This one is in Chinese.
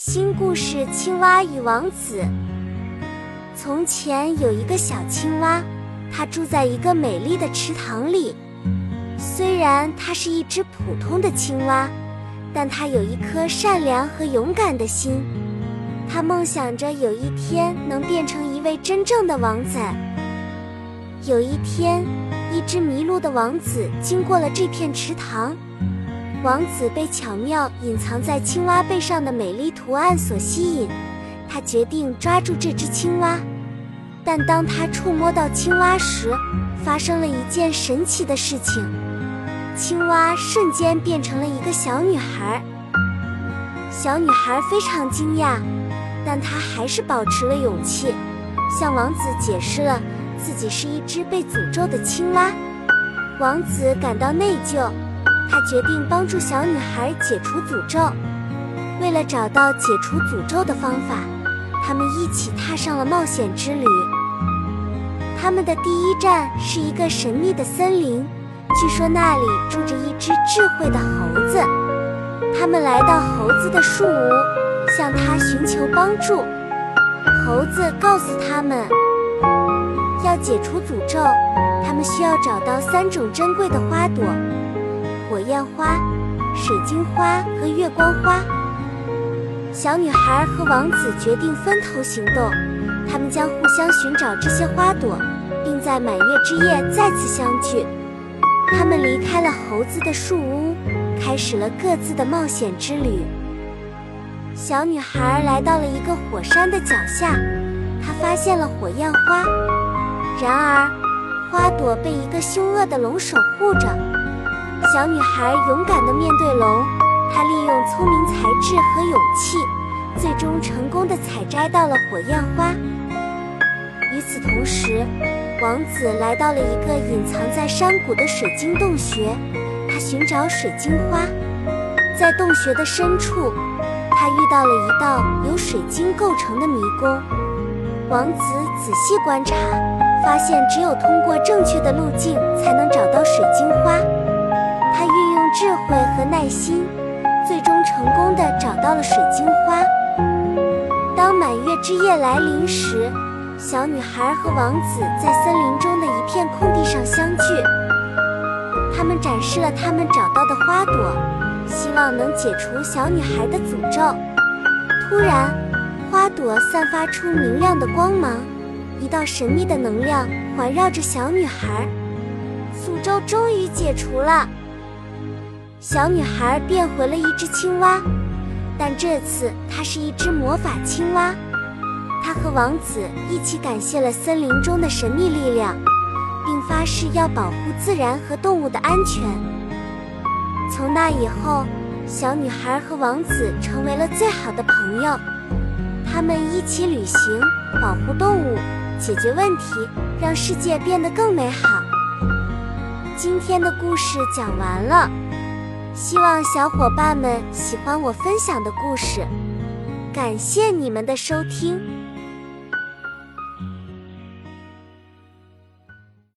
新故事：青蛙与王子。从前有一个小青蛙，它住在一个美丽的池塘里。虽然它是一只普通的青蛙，但它有一颗善良和勇敢的心。它梦想着有一天能变成一位真正的王子。有一天，一只迷路的王子经过了这片池塘。王子被巧妙隐藏在青蛙背上的美丽图案所吸引，他决定抓住这只青蛙。但当他触摸到青蛙时，发生了一件神奇的事情：青蛙瞬间变成了一个小女孩。小女孩非常惊讶，但她还是保持了勇气，向王子解释了自己是一只被诅咒的青蛙。王子感到内疚。他决定帮助小女孩解除诅咒。为了找到解除诅咒的方法，他们一起踏上了冒险之旅。他们的第一站是一个神秘的森林，据说那里住着一只智慧的猴子。他们来到猴子的树屋，向他寻求帮助。猴子告诉他们，要解除诅咒，他们需要找到三种珍贵的花朵。火焰花、水晶花和月光花。小女孩和王子决定分头行动，他们将互相寻找这些花朵，并在满月之夜再次相聚。他们离开了猴子的树屋，开始了各自的冒险之旅。小女孩来到了一个火山的脚下，她发现了火焰花，然而花朵被一个凶恶的龙守护着。小女孩勇敢地面对龙，她利用聪明才智和勇气，最终成功地采摘到了火焰花。与此同时，王子来到了一个隐藏在山谷的水晶洞穴，他寻找水晶花。在洞穴的深处，他遇到了一道由水晶构成的迷宫。王子仔细观察，发现只有通过正确的路径，才能找到水晶花。智慧和耐心，最终成功地找到了水晶花。当满月之夜来临时，小女孩和王子在森林中的一片空地上相聚。他们展示了他们找到的花朵，希望能解除小女孩的诅咒。突然，花朵散发出明亮的光芒，一道神秘的能量环绕着小女孩，诅咒终于解除了。小女孩变回了一只青蛙，但这次她是一只魔法青蛙。她和王子一起感谢了森林中的神秘力量，并发誓要保护自然和动物的安全。从那以后，小女孩和王子成为了最好的朋友。他们一起旅行，保护动物，解决问题，让世界变得更美好。今天的故事讲完了。希望小伙伴们喜欢我分享的故事，感谢你们的收听。